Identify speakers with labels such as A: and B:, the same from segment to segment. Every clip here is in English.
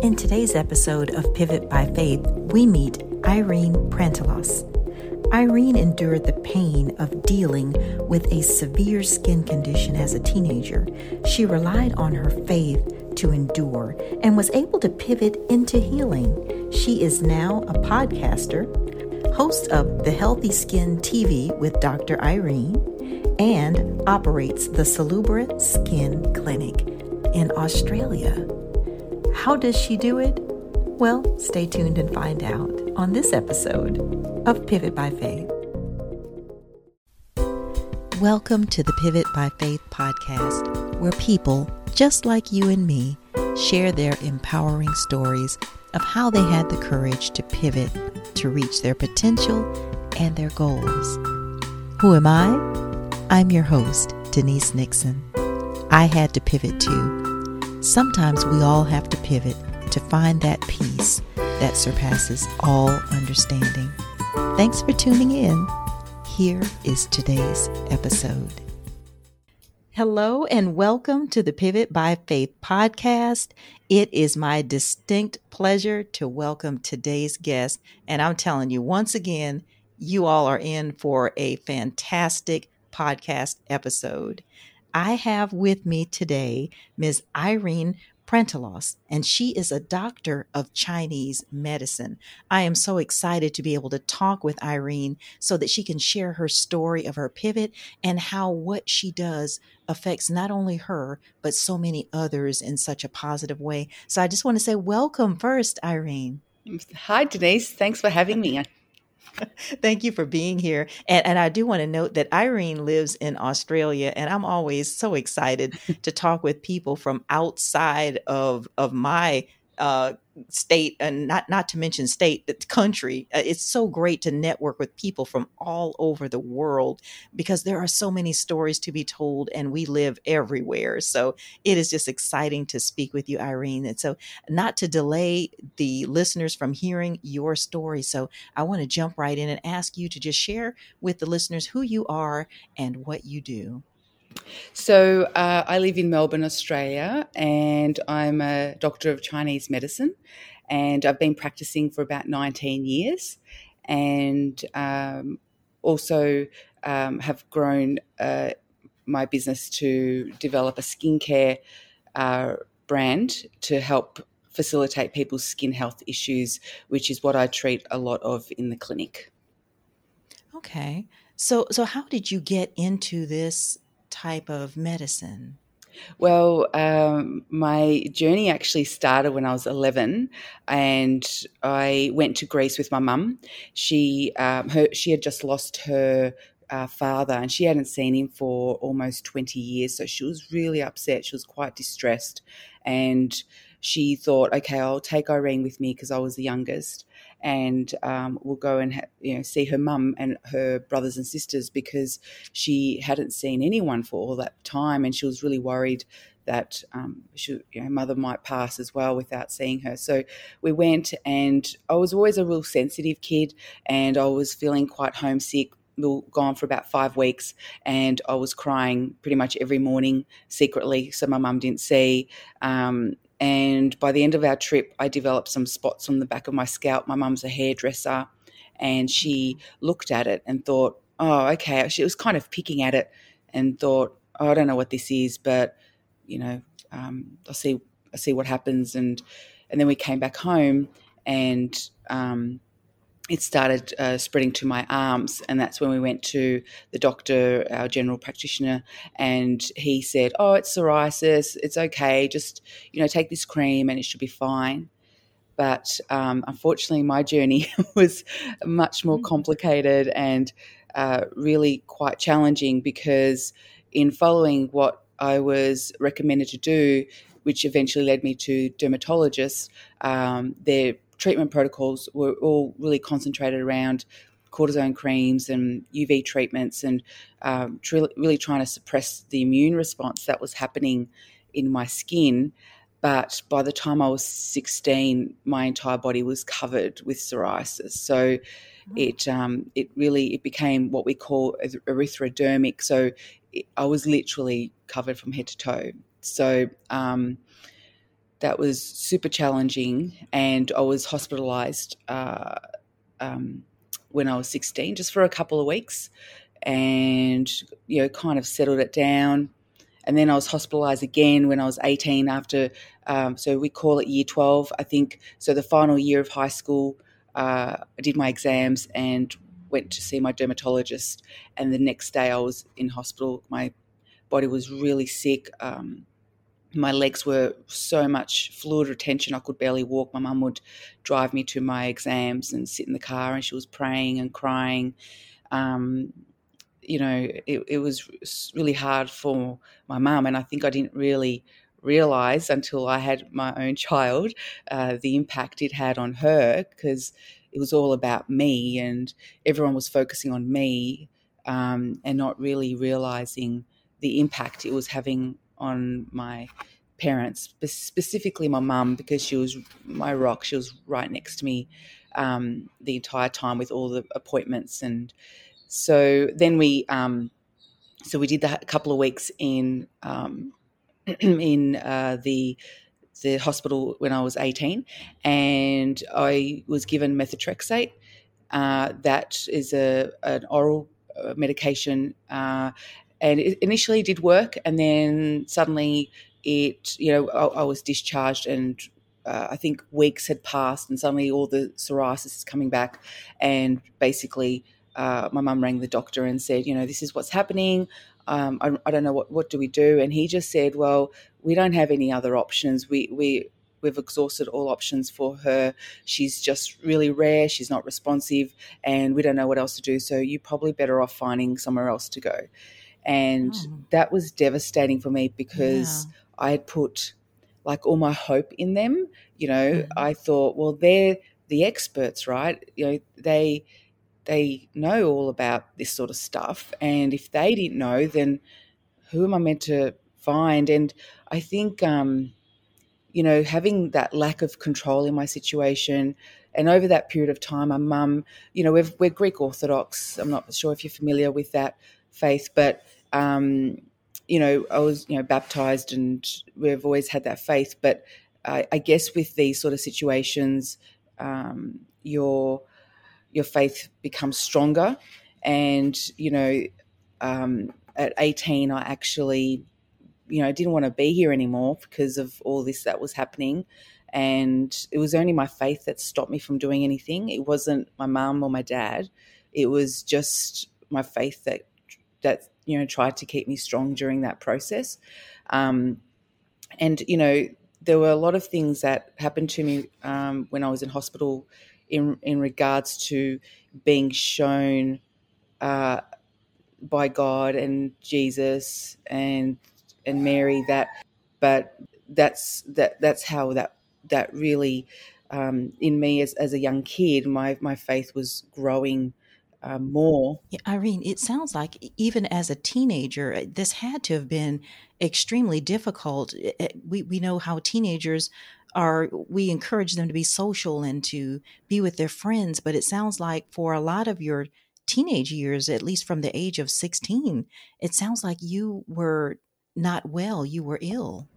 A: In today's episode of Pivot by Faith, we meet Irene Prantalos. Irene endured the pain of dealing with a severe skin condition as a teenager. She relied on her faith to endure and was able to pivot into healing. She is now a podcaster, host of the Healthy Skin TV with Dr. Irene, and operates the Salubre Skin Clinic in Australia. How does she do it? Well, stay tuned and find out on this episode of Pivot by Faith. Welcome to the Pivot by Faith podcast, where people just like you and me share their empowering stories of how they had the courage to pivot to reach their potential and their goals. Who am I? I'm your host, Denise Nixon. I had to pivot too. Sometimes we all have to pivot to find that peace that surpasses all understanding. Thanks for tuning in. Here is today's episode. Hello and welcome to the Pivot by Faith podcast. It is my distinct pleasure to welcome today's guest. And I'm telling you, once again, you all are in for a fantastic podcast episode. I have with me today Ms. Irene Prantalos, and she is a doctor of Chinese medicine. I am so excited to be able to talk with Irene so that she can share her story of her pivot and how what she does affects not only her, but so many others in such a positive way. So I just want to say welcome first, Irene.
B: Hi, Denise. Thanks for having me.
A: Thank you for being here. And, and I do want to note that Irene lives in Australia, and I'm always so excited to talk with people from outside of, of my uh, state and not not to mention state the country uh, it's so great to network with people from all over the world because there are so many stories to be told and we live everywhere. So it is just exciting to speak with you irene. And so not to delay the listeners from hearing your story so i want to jump right in and ask you to just share with the listeners who you are and what you do
B: so uh, I live in Melbourne, Australia, and I'm a doctor of Chinese medicine, and I've been practicing for about 19 years, and um, also um, have grown uh, my business to develop a skincare uh, brand to help facilitate people's skin health issues, which is what I treat a lot of in the clinic.
A: Okay. So so how did you get into this type of medicine?
B: Well, um, my journey actually started when I was 11, and I went to Greece with my mum. She um, her, she had just lost her uh, father, and she hadn't seen him for almost 20 years, so she was really upset. She was quite distressed, and she thought, okay, I'll take Irene with me because I was the youngest and um, will go and ha- you know see her mum and her brothers and sisters because she hadn't seen anyone for all that time, and she was really worried that um, she, you know, mother might pass as well without seeing her. So we went, and I was always a real sensitive kid, and I was feeling quite homesick. We were gone for about five weeks, and I was crying pretty much every morning secretly, so my mum didn't see. Um, and by the end of our trip, I developed some spots on the back of my scalp. My mum's a hairdresser, and she looked at it and thought, "Oh, okay." She was kind of picking at it and thought, oh, "I don't know what this is, but you know, um, I'll see. I'll see what happens." And and then we came back home, and um, it started uh, spreading to my arms, and that's when we went to the doctor, our general practitioner, and he said, "Oh, it's psoriasis. It's okay. Just you know, take this cream, and it should be fine." But um, unfortunately, my journey was much more mm. complicated and uh, really quite challenging because, in following what I was recommended to do, which eventually led me to dermatologists, um, their treatment protocols were all really concentrated around cortisone creams and UV treatments and um, really trying to suppress the immune response that was happening in my skin. But by the time I was 16, my entire body was covered with psoriasis. So it um, it really it became what we call erythrodermic. So it, I was literally covered from head to toe. So um, that was super challenging, and I was hospitalised uh, um, when I was 16, just for a couple of weeks, and you know, kind of settled it down. And then I was hospitalised again when I was 18 after, um, so we call it year 12, I think. So the final year of high school, uh, I did my exams and went to see my dermatologist. And the next day I was in hospital. My body was really sick. Um, my legs were so much fluid retention I could barely walk. My mum would drive me to my exams and sit in the car, and she was praying and crying. Um, you know, it, it, was really hard for my mum, and I think I didn't really realize until I had my own child uh, the impact it had on her because it was all about me, and everyone was focusing on me um, and not really realizing the impact it was having on my parents, specifically my mum, because she was my rock. She was right next to me um, the entire time with all the appointments, and so then we, um, so we did that a couple of weeks in um, in uh, the the hospital when I was eighteen, and I was given methotrexate. Uh, that is a an oral uh, medication uh, and it initially did work, and then suddenly it, you know, I, I was discharged and uh, I think weeks had passed, and suddenly all the psoriasis is coming back. And basically, uh, my mum rang the doctor and said, you know, this is what's happening. Um, I, I, don't know what what do we do. And he just said, well, we don't have any other options. We we we've exhausted all options for her. She's just really rare. She's not responsive, and we don't know what else to do. So you're probably better off finding somewhere else to go. And oh. that was devastating for me because yeah. I had put like all my hope in them. You know, mm. I thought, well, they're the experts, right? You know, they they know all about this sort of stuff. And if they didn't know, then who am I meant to find? And I think, um, you know, having that lack of control in my situation, and over that period of time, my mum, you know, we're, we're Greek Orthodox. I'm not sure if you're familiar with that faith, but um, you know, I was you know baptized, and we've always had that faith. But I, I guess with these sort of situations, um, your your faith becomes stronger, and you know, um, at 18, I actually, you know, didn't want to be here anymore because of all this that was happening. And it was only my faith that stopped me from doing anything. It wasn't my mum or my dad. It was just my faith that that you know tried to keep me strong during that process. Um, and you know there were a lot of things that happened to me um, when I was in hospital in in regards to being shown uh, by God and Jesus and and Mary that, but that's that that's how that that really um, in me as, as a young kid my my faith was growing uh, more.
A: Yeah, Irene, it sounds like even as a teenager, uh, this had to have been extremely difficult. We we know how teenagers are. We encourage them to be social and to be with their friends, but it sounds like for a lot of your teenage years, at least from the age of sixteen, it sounds like you were not well. You were ill.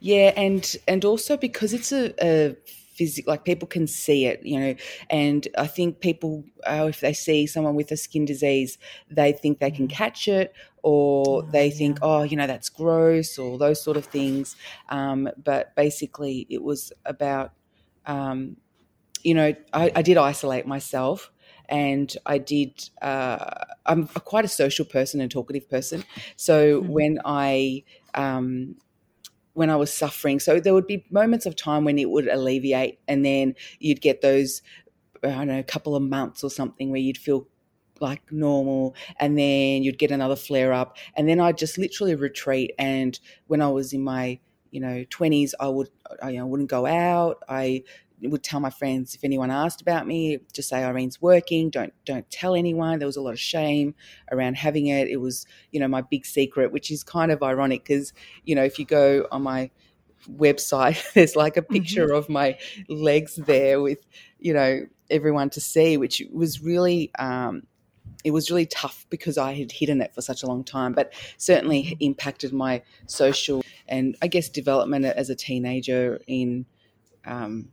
B: Yeah, and and also because it's a, a physical, like people can see it, you know. And I think people, uh, if they see someone with a skin disease, they think they can mm. catch it, or oh, they think, oh, you know, that's gross, or those sort of things. Um, but basically, it was about, um, you know, I, I, did isolate myself. And I did. Uh, I'm quite a social person and talkative person. So mm-hmm. when I um, when I was suffering. So there would be moments of time when it would alleviate, and then you'd get those, I don't know, a couple of months or something where you'd feel like normal, and then you'd get another flare up, and then I'd just literally retreat. And when I was in my you know 20s, I would I you know, wouldn't go out. I would tell my friends if anyone asked about me, just say Irene's working. Don't don't tell anyone. There was a lot of shame around having it. It was you know my big secret, which is kind of ironic because you know if you go on my website, there's like a picture mm-hmm. of my legs there with you know everyone to see, which was really um, it was really tough because I had hidden it for such a long time, but certainly
A: Mm-hmm.
B: impacted my social and I guess development as a teenager in, um,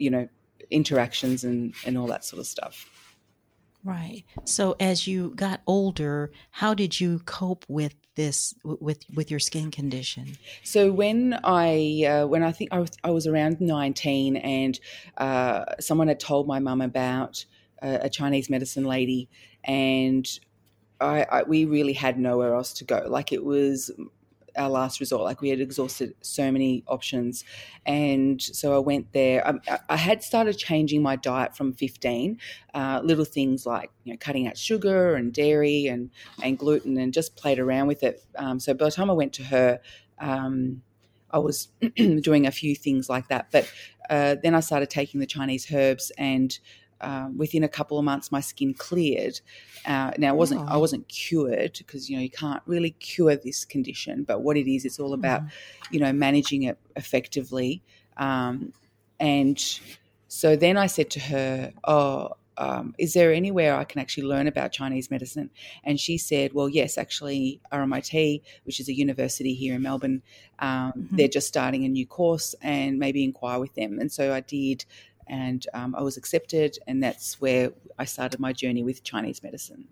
B: you know, interactions and, and all that sort of stuff.
A: Right. So as you got older, how did you cope with this with with your skin condition?
B: So when I uh, when I think I was, I was around nineteen, and uh, someone had told my mum about a, a Chinese medicine lady, and I, I we really had nowhere else to go. Like it was our last resort. Like we had exhausted so many options, and so I went there. I, I had started changing my diet from fifteen, uh, little things like you know cutting out sugar and dairy and and gluten, and just played around with it. Um, so by the time I went to her. Um, I was doing a few things like that, but uh, then I started taking the Chinese herbs, and um, within a couple of months, my skin cleared. Uh, now, I wasn't I
A: Oh.
B: wasn't cured because you know you can't really cure this condition, but what it is, it's all about
A: Mhm.
B: you know managing it effectively. Um, and so then I said to her, "Oh, um, is there anywhere I can actually learn about Chinese medicine?" And she said, "Well, yes, actually, RMIT, which is a university here in Melbourne, um,
A: Mhm.
B: they're just starting a new course, and maybe inquire with them." And so I did, and um, I was accepted, and that's where I started my journey with Chinese medicine.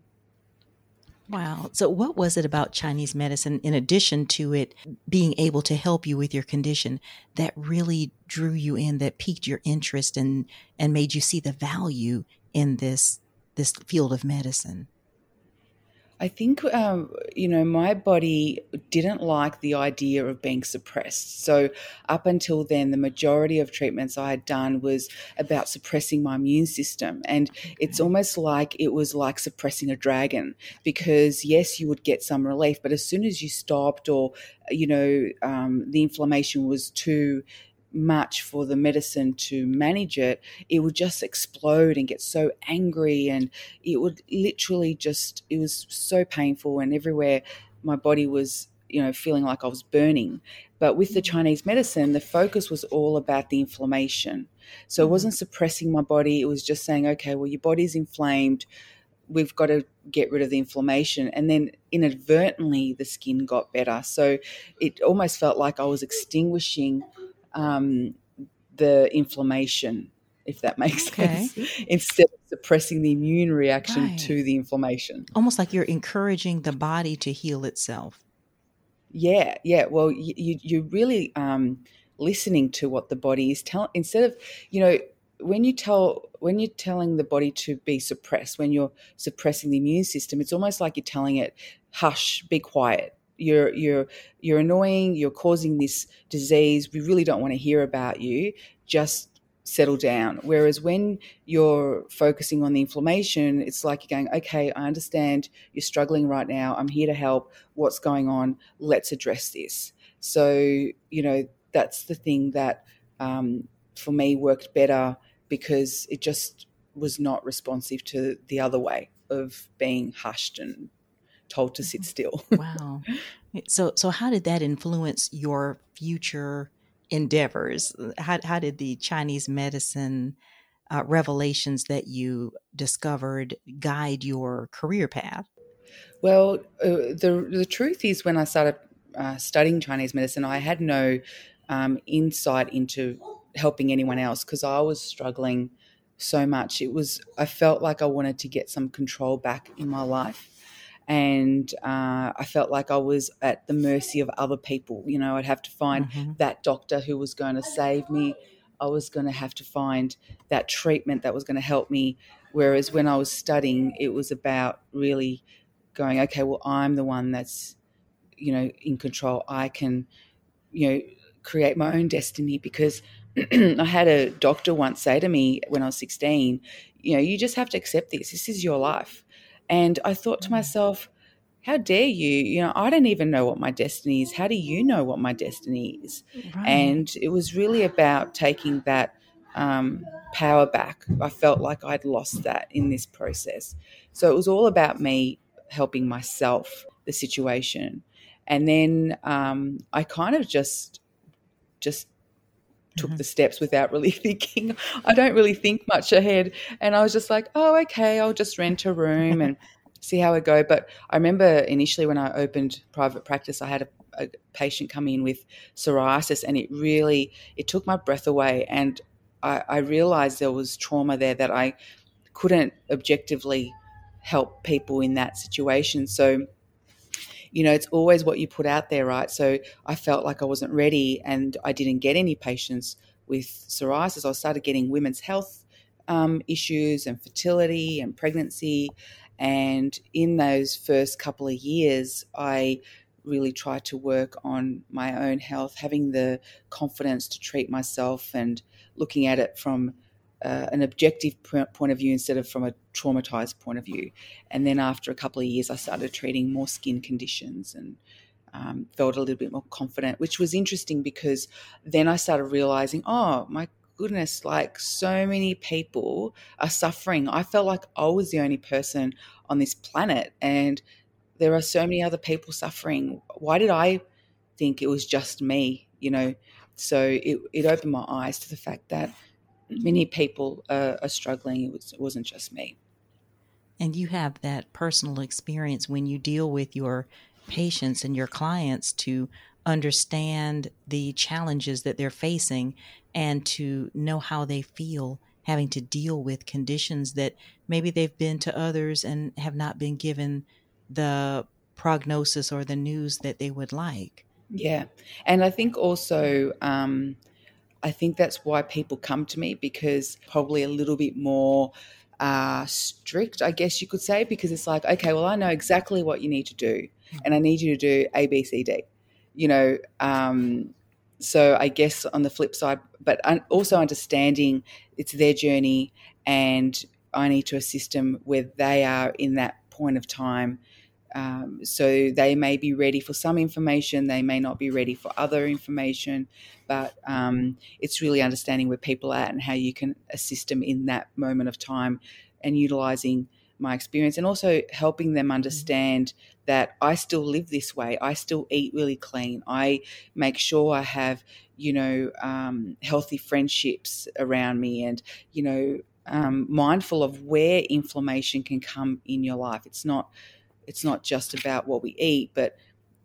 A: Wow. So what was it about Chinese medicine in addition to it being able to help you with your condition that really drew you in that piqued your interest and and made you see the value in this this field of medicine?
B: I think, um, you know, my body didn't like the idea of being suppressed. So, up until then, the majority of treatments I had done was about suppressing my immune system. And it's almost like it was like suppressing a dragon because, yes, you would get some relief, but as soon as you stopped or, you know, um, the inflammation was too much for the medicine to manage it, it would just explode and get so angry and it would literally just it was so painful and everywhere my body was you know feeling like i was burning. But with the mm-hmm. chinese medicine the focus was all about the inflammation. So it wasn't mm-hmm. suppressing my body it was just saying okay well your body's inflamed we've got to get rid of the inflammation. And then inadvertently the skin got better. So it almost felt like i was extinguishing um, the inflammation if that makes
A: Okay.
B: sense instead of suppressing the immune reaction
A: Right.
B: to the inflammation.
A: Almost like you're encouraging the body to heal itself.
B: Yeah, yeah. Well, you, you you're really um, listening to what the body is telling. Instead of you know when you tell when you're telling the body to be suppressed, when you're suppressing the immune system, it's almost like you're telling it, "Hush, be quiet." You're you're you're annoying. You're causing this disease. We really don't want to hear about you. Just settle down. Whereas when you're focusing on the inflammation, it's like you're going, okay, I understand you're struggling right now. I'm here to help. What's going on? Let's address this. So, you know, that's the thing that um, for me worked better because it just was not responsive to the other way of being hushed and told to sit still.
A: Wow. So so how did that influence your future endeavors? How how did the Chinese medicine uh, revelations that you discovered guide your career path?
B: Well, uh, the the truth is, when I started uh, studying Chinese medicine, I had no um, insight into helping anyone else because I was struggling so much. It was I felt like I wanted to get some control back in my life, and uh, I felt like I was at the mercy of other people. You know, I'd have to find
A: Mhm.
B: that doctor who was going to save me. I was going to have to find that treatment that was going to help me. Whereas when I was studying, it was about really going, okay, well, I'm the one that's, you know, in control. I can, you know, create my own destiny because I had a doctor once say to me when I was 16, you know, you just have to accept this. This is your life. And I thought to myself, how dare you? You know, I don't even know what my destiny is. How do you know what my destiny is?
A: Right.
B: And it was really about taking that um, power back. I felt like I'd lost that in this process. So it was all about me helping myself, the situation. And then um, I kind of just, just took
A: Mhm.
B: the steps without really thinking. I don't really think much ahead. And I was just like, oh, okay, I'll just rent a room and see how I go. But I remember initially when I opened private practice, I had a, a patient come in with psoriasis, and it really it took my breath away, and I, I realized there was trauma there that I couldn't objectively help people in that situation. So you know, it's always what you put out there, right? So I felt like I wasn't ready and I didn't get any patients with psoriasis. I started getting women's health um, issues and fertility and pregnancy. And in those first couple of years, I really tried to work on my own health, having the confidence to treat myself and looking at it from uh, an objective point of view instead of from a traumatized point of view. And then after a couple of years, I started treating more skin conditions and um, felt a little bit more confident, which was interesting because then I started realizing, oh my goodness, like so many people are suffering. I felt like I was the only person on this planet, and there are so many other people suffering. Why did I think it was just me? You know, so it, it opened my eyes to the fact that many people uh, are struggling. It, was, it wasn't just me.
A: And you have that personal experience when you deal with your patients and your clients to understand the challenges that they're facing and to know how they feel having to deal with conditions that maybe they've been to others and have not been given the prognosis or the news that they would like.
B: Yeah. And I think also, um, I think that's why people come to me because probably a little bit more uh, strict, I guess you could say, because it's like, okay, well, I know exactly what you need to do, and I need you to do A, B, C, D. You know, um, so I guess on the flip side, but also understanding it's their journey, and I need to assist them where they are in that point of time um, so they may be ready for some information, they may not be ready for other information, but um, it's really understanding where people are and how you can assist them in that moment of time and utilizing my experience and also helping them understand that I still live this way. I still eat really clean. I make sure I have, you know, um, healthy friendships around me and, you know, um, mindful of where inflammation can come in your life. It's not it's not just about what we eat, but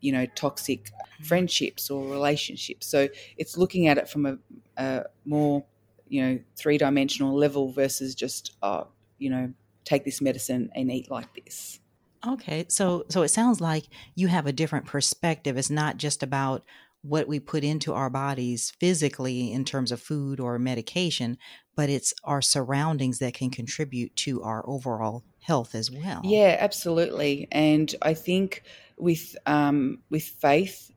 B: you know, toxic mm-hmm. friendships or relationships. So it's looking at it from a, a more you know three dimensional level versus just oh, you know, take this medicine and eat like this.
A: Okay, so so it sounds like you have a different perspective. It's not just about what we put into our bodies physically in terms of food or medication, but it's our surroundings that can contribute to our overall health as well.
B: Yeah, absolutely. And I think with um, with faith,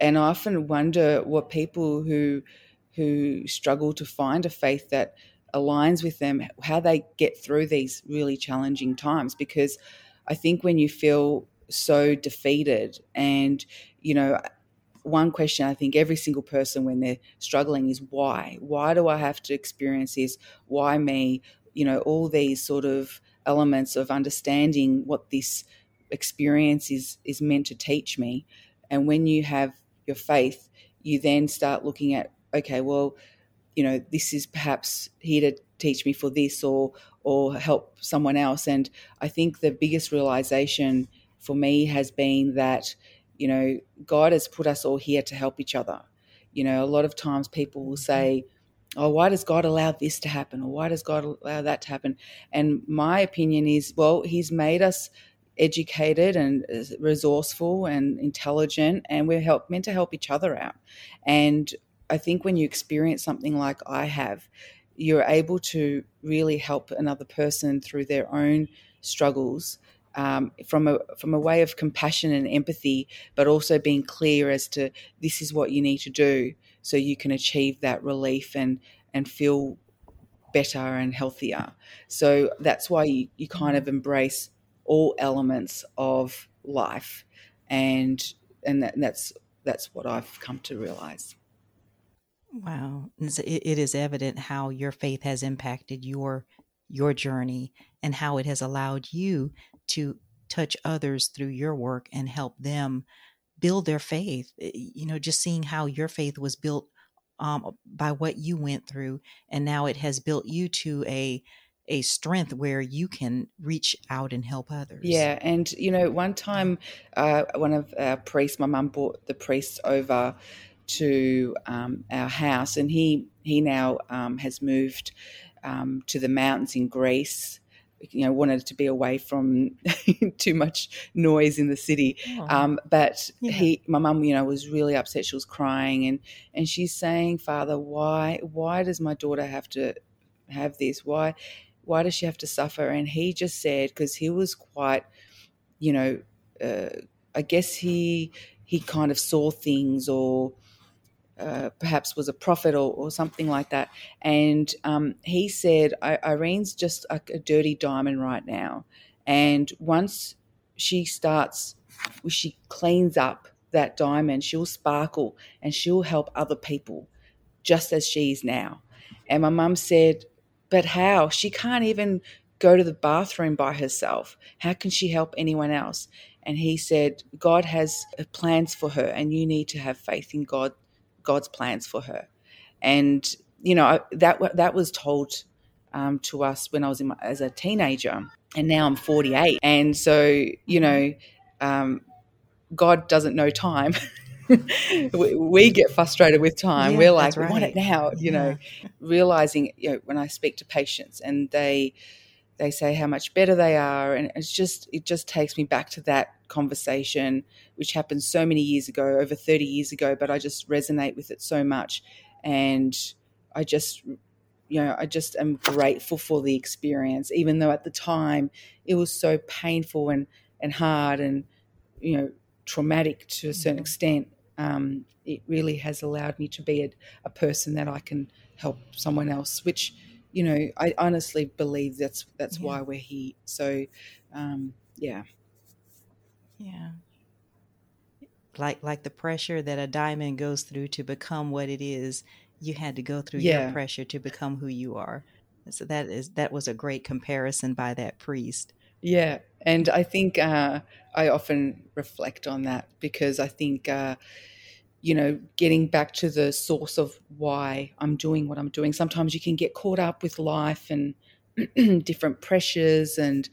B: and I often wonder what people who who struggle to find a faith that aligns with them, how they get through these really challenging times. Because I think when you feel so defeated and you know one question I think every single person when they're struggling is why? Why do I have to experience this? Why me? You know, all these sort of elements of understanding what this experience is is meant to teach me. And when you have your faith, you then start looking at, okay, well, you know, this is perhaps here to teach me for this or or help someone else. And I think the biggest realization for me has been that you know, God has put us all here to help each other. You know, a lot of times people will say, oh, why does God allow this to happen? Or why does God allow that to happen? And my opinion is, well, He's made us educated and resourceful and intelligent, and we're help, meant to help each other out. And I think when you experience something like I have, you're able to really help another person through their own struggles um, from a from a way of compassion and empathy, but also being clear as to this is what you need to do so you can achieve that relief and and feel better and healthier. So that's why you, you kind of embrace all elements of life, and and, that, and that's that's what I've come to realize.
A: Wow, it is evident how your faith has impacted your your journey and how it has allowed you to touch others through your work and help them build their faith. Eh, you know, just seeing how your faith was built um, by what you went through, and now it has built you to a a strength where you can reach out and help others.
B: Yeah, and you know, one time, uh, one of our priests, my mum brought the priest over to um, our house, and he he now um, has moved um, to the mountains in Greece. You know, wanted to be away from too much noise in the city.
A: Oh,
B: Um, but
A: Yeah.
B: he, my mum, you know, was really upset. She was crying, and and she's saying, "Father, why why does my daughter have to have this? Why why does she have to suffer?" And he just said, because he was quite, you know, uh, I guess he he kind of saw things or uh, perhaps was a prophet or, or something like that. And um, he said, Irene's just a, a dirty diamond right now. And once she starts, she cleans up that diamond, she'll sparkle and she'll help other people just as she is now. And my mum said, But how? She can't even go to the bathroom by herself. How can she help anyone else? And he said, God has plans for her, and you need to have faith in God, God's plans for her. And you know that that was told um, to us when I was in my, as a teenager, and now I'm 48. And so you know, um, God doesn't know time. we, we get frustrated with time.
A: Yeah,
B: We're like,
A: that's
B: we want it now. You know, realizing you know when I speak to patients and they they say how much better they are and it's just it just takes me back to that conversation which happened so many years ago over 30 years ago but I just resonate with it so much and I just you know I just am grateful for the experience even though at the time it was so painful and and hard and you know traumatic to a certain
A: Mhm.
B: extent um, it really has allowed me to be a, a person that I can help someone else which you know I honestly believe that's that's
A: Yeah.
B: why we're here so um, yeah
A: Yeah. Like like the pressure that a diamond goes through to become what it is, you had to go through
B: Yeah.
A: your pressure to become who you are. So that is that was a great comparison by that priest.
B: Yeah, and I think uh, I often reflect on that because I think, uh, you know, getting back to the source of why I'm doing what I'm doing. Sometimes you can get caught up with life and different pressures and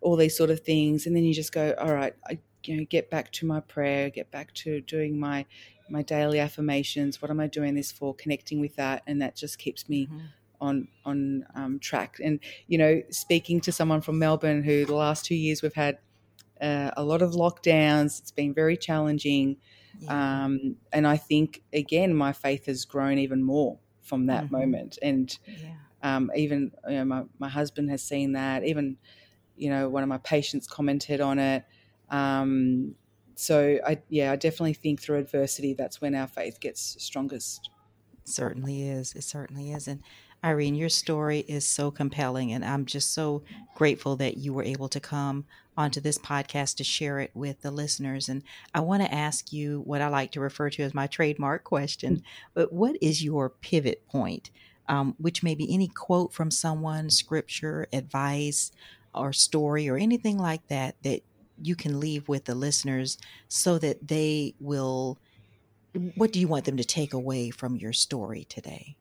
B: all these sort of things, and then you just go, all right, I, you know, get back to my prayer, get back to doing my my daily affirmations. What am I doing this for? Connecting with that, and that just keeps me
A: Mhm.
B: on on um, track. And you know, speaking to someone from Melbourne who the last two years we've had uh, a lot of lockdowns. It's been very challenging,
A: Yeah.
B: um, and I think again my faith has grown even more from that
A: Mhm.
B: moment. And
A: yeah.
B: um, even you know, my my husband has seen that. Even you know, one of my patients commented on it. Um, so I yeah, I definitely think through adversity that's when our faith gets strongest.
A: certainly is. It certainly is. And Irene, your story is so compelling, and I'm just so grateful that you were able to come onto this podcast to share it with the listeners. And I want to ask you what I like to refer to as my trademark question. But what is your pivot point? Um, which may be any quote from someone, scripture, advice, or story, or anything like that that you can leave with the listeners so that they will what do you want them to take away from your story today?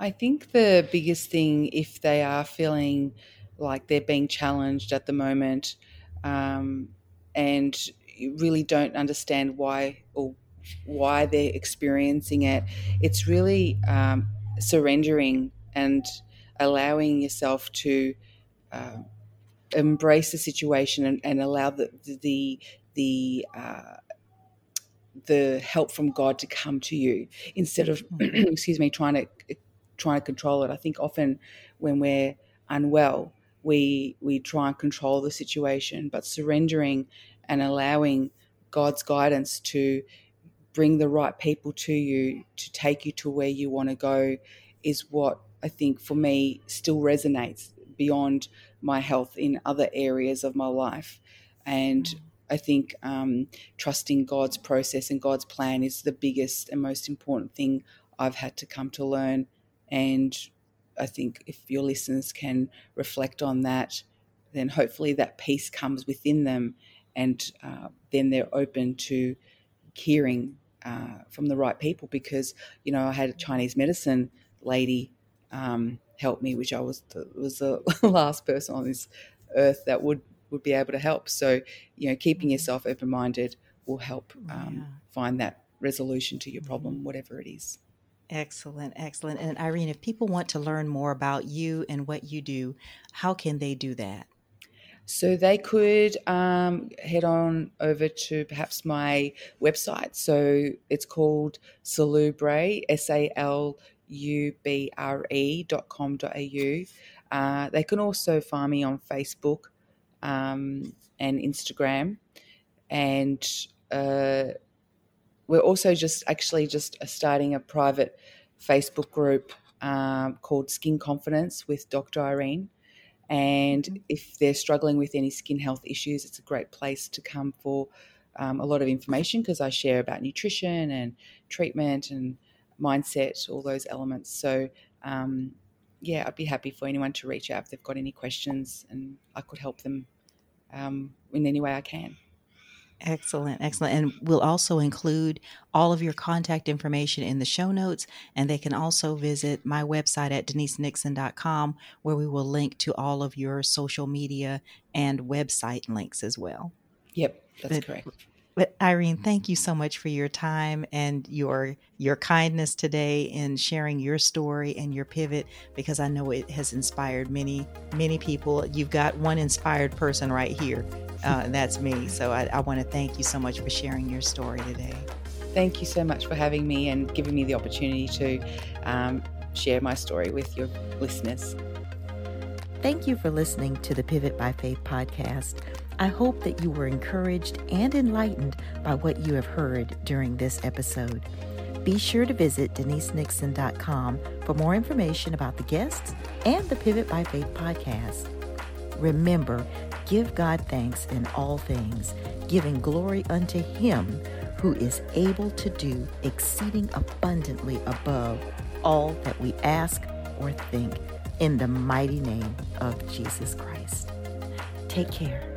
B: I think the biggest thing, if they are feeling like they're being challenged at the moment um, and really don't understand why or why they're experiencing it, it's really um, surrendering and allowing yourself to uh, embrace the situation and, and allow the the the uh, the help from God to come to you instead of
A: Mhm.
B: excuse me trying to trying to control it. I think often when we're unwell, we we try and control the situation, but surrendering and allowing God's guidance to bring the right people to you to take you to where you want to go is what I think for me still resonates beyond my health in other areas of my life. And I think um, trusting God's process and God's plan is the biggest and most important thing I've had to come to learn. And I think if your listeners can reflect on that, then hopefully that peace comes within them, and uh, then they're open to hearing uh, from the right people. Because you know, I had a Chinese medicine lady um, help me, which I was the, was the last person on this earth that would would be able to help. So, you know, keeping mm-hmm. yourself open minded will help um, yeah. find that resolution to your problem, mm-hmm. whatever it is.
A: Excellent, excellent. And Irene, if people want to learn more about you and what you do, how can they do that?
B: So they could um, head on over to perhaps my website. So it's called Salubre, S A L U B R E dot com dot au. Uh, they can also find me on Facebook um, and Instagram. And uh, we're also just actually just starting a private Facebook group um, called Skin Confidence with Dr. Irene. And mm-hmm. if they're struggling with any skin health issues, it's a great place to come for um, a lot of information because I share about nutrition and treatment and mindset, all those elements. So, um, yeah, I'd be happy for anyone to reach out if they've got any questions and I could help them um, in any way I can.
A: Excellent, excellent. And we'll also include all of your contact information in the show notes. And they can also visit my website at denisenixon.com, where we will link to all of your social media and website links as well.
B: Yep, that's but, correct.
A: But Irene, thank you so much for your time and your your kindness today in sharing your story and your pivot because I know it has inspired many many people. You've got one inspired person right here, uh, and that's me. So I, I want to thank you so much for sharing your story today.
B: Thank you so much for having me and giving me the opportunity to um, share my story with your listeners.
A: Thank you for listening to the Pivot by Faith podcast. I hope that you were encouraged and enlightened by what you have heard during this episode. Be sure to visit denisenixon.com for more information about the guests and the Pivot by Faith podcast. Remember, give God thanks in all things, giving glory unto Him who is able to do exceeding abundantly above all that we ask or think in the mighty name of Jesus Christ. Take care.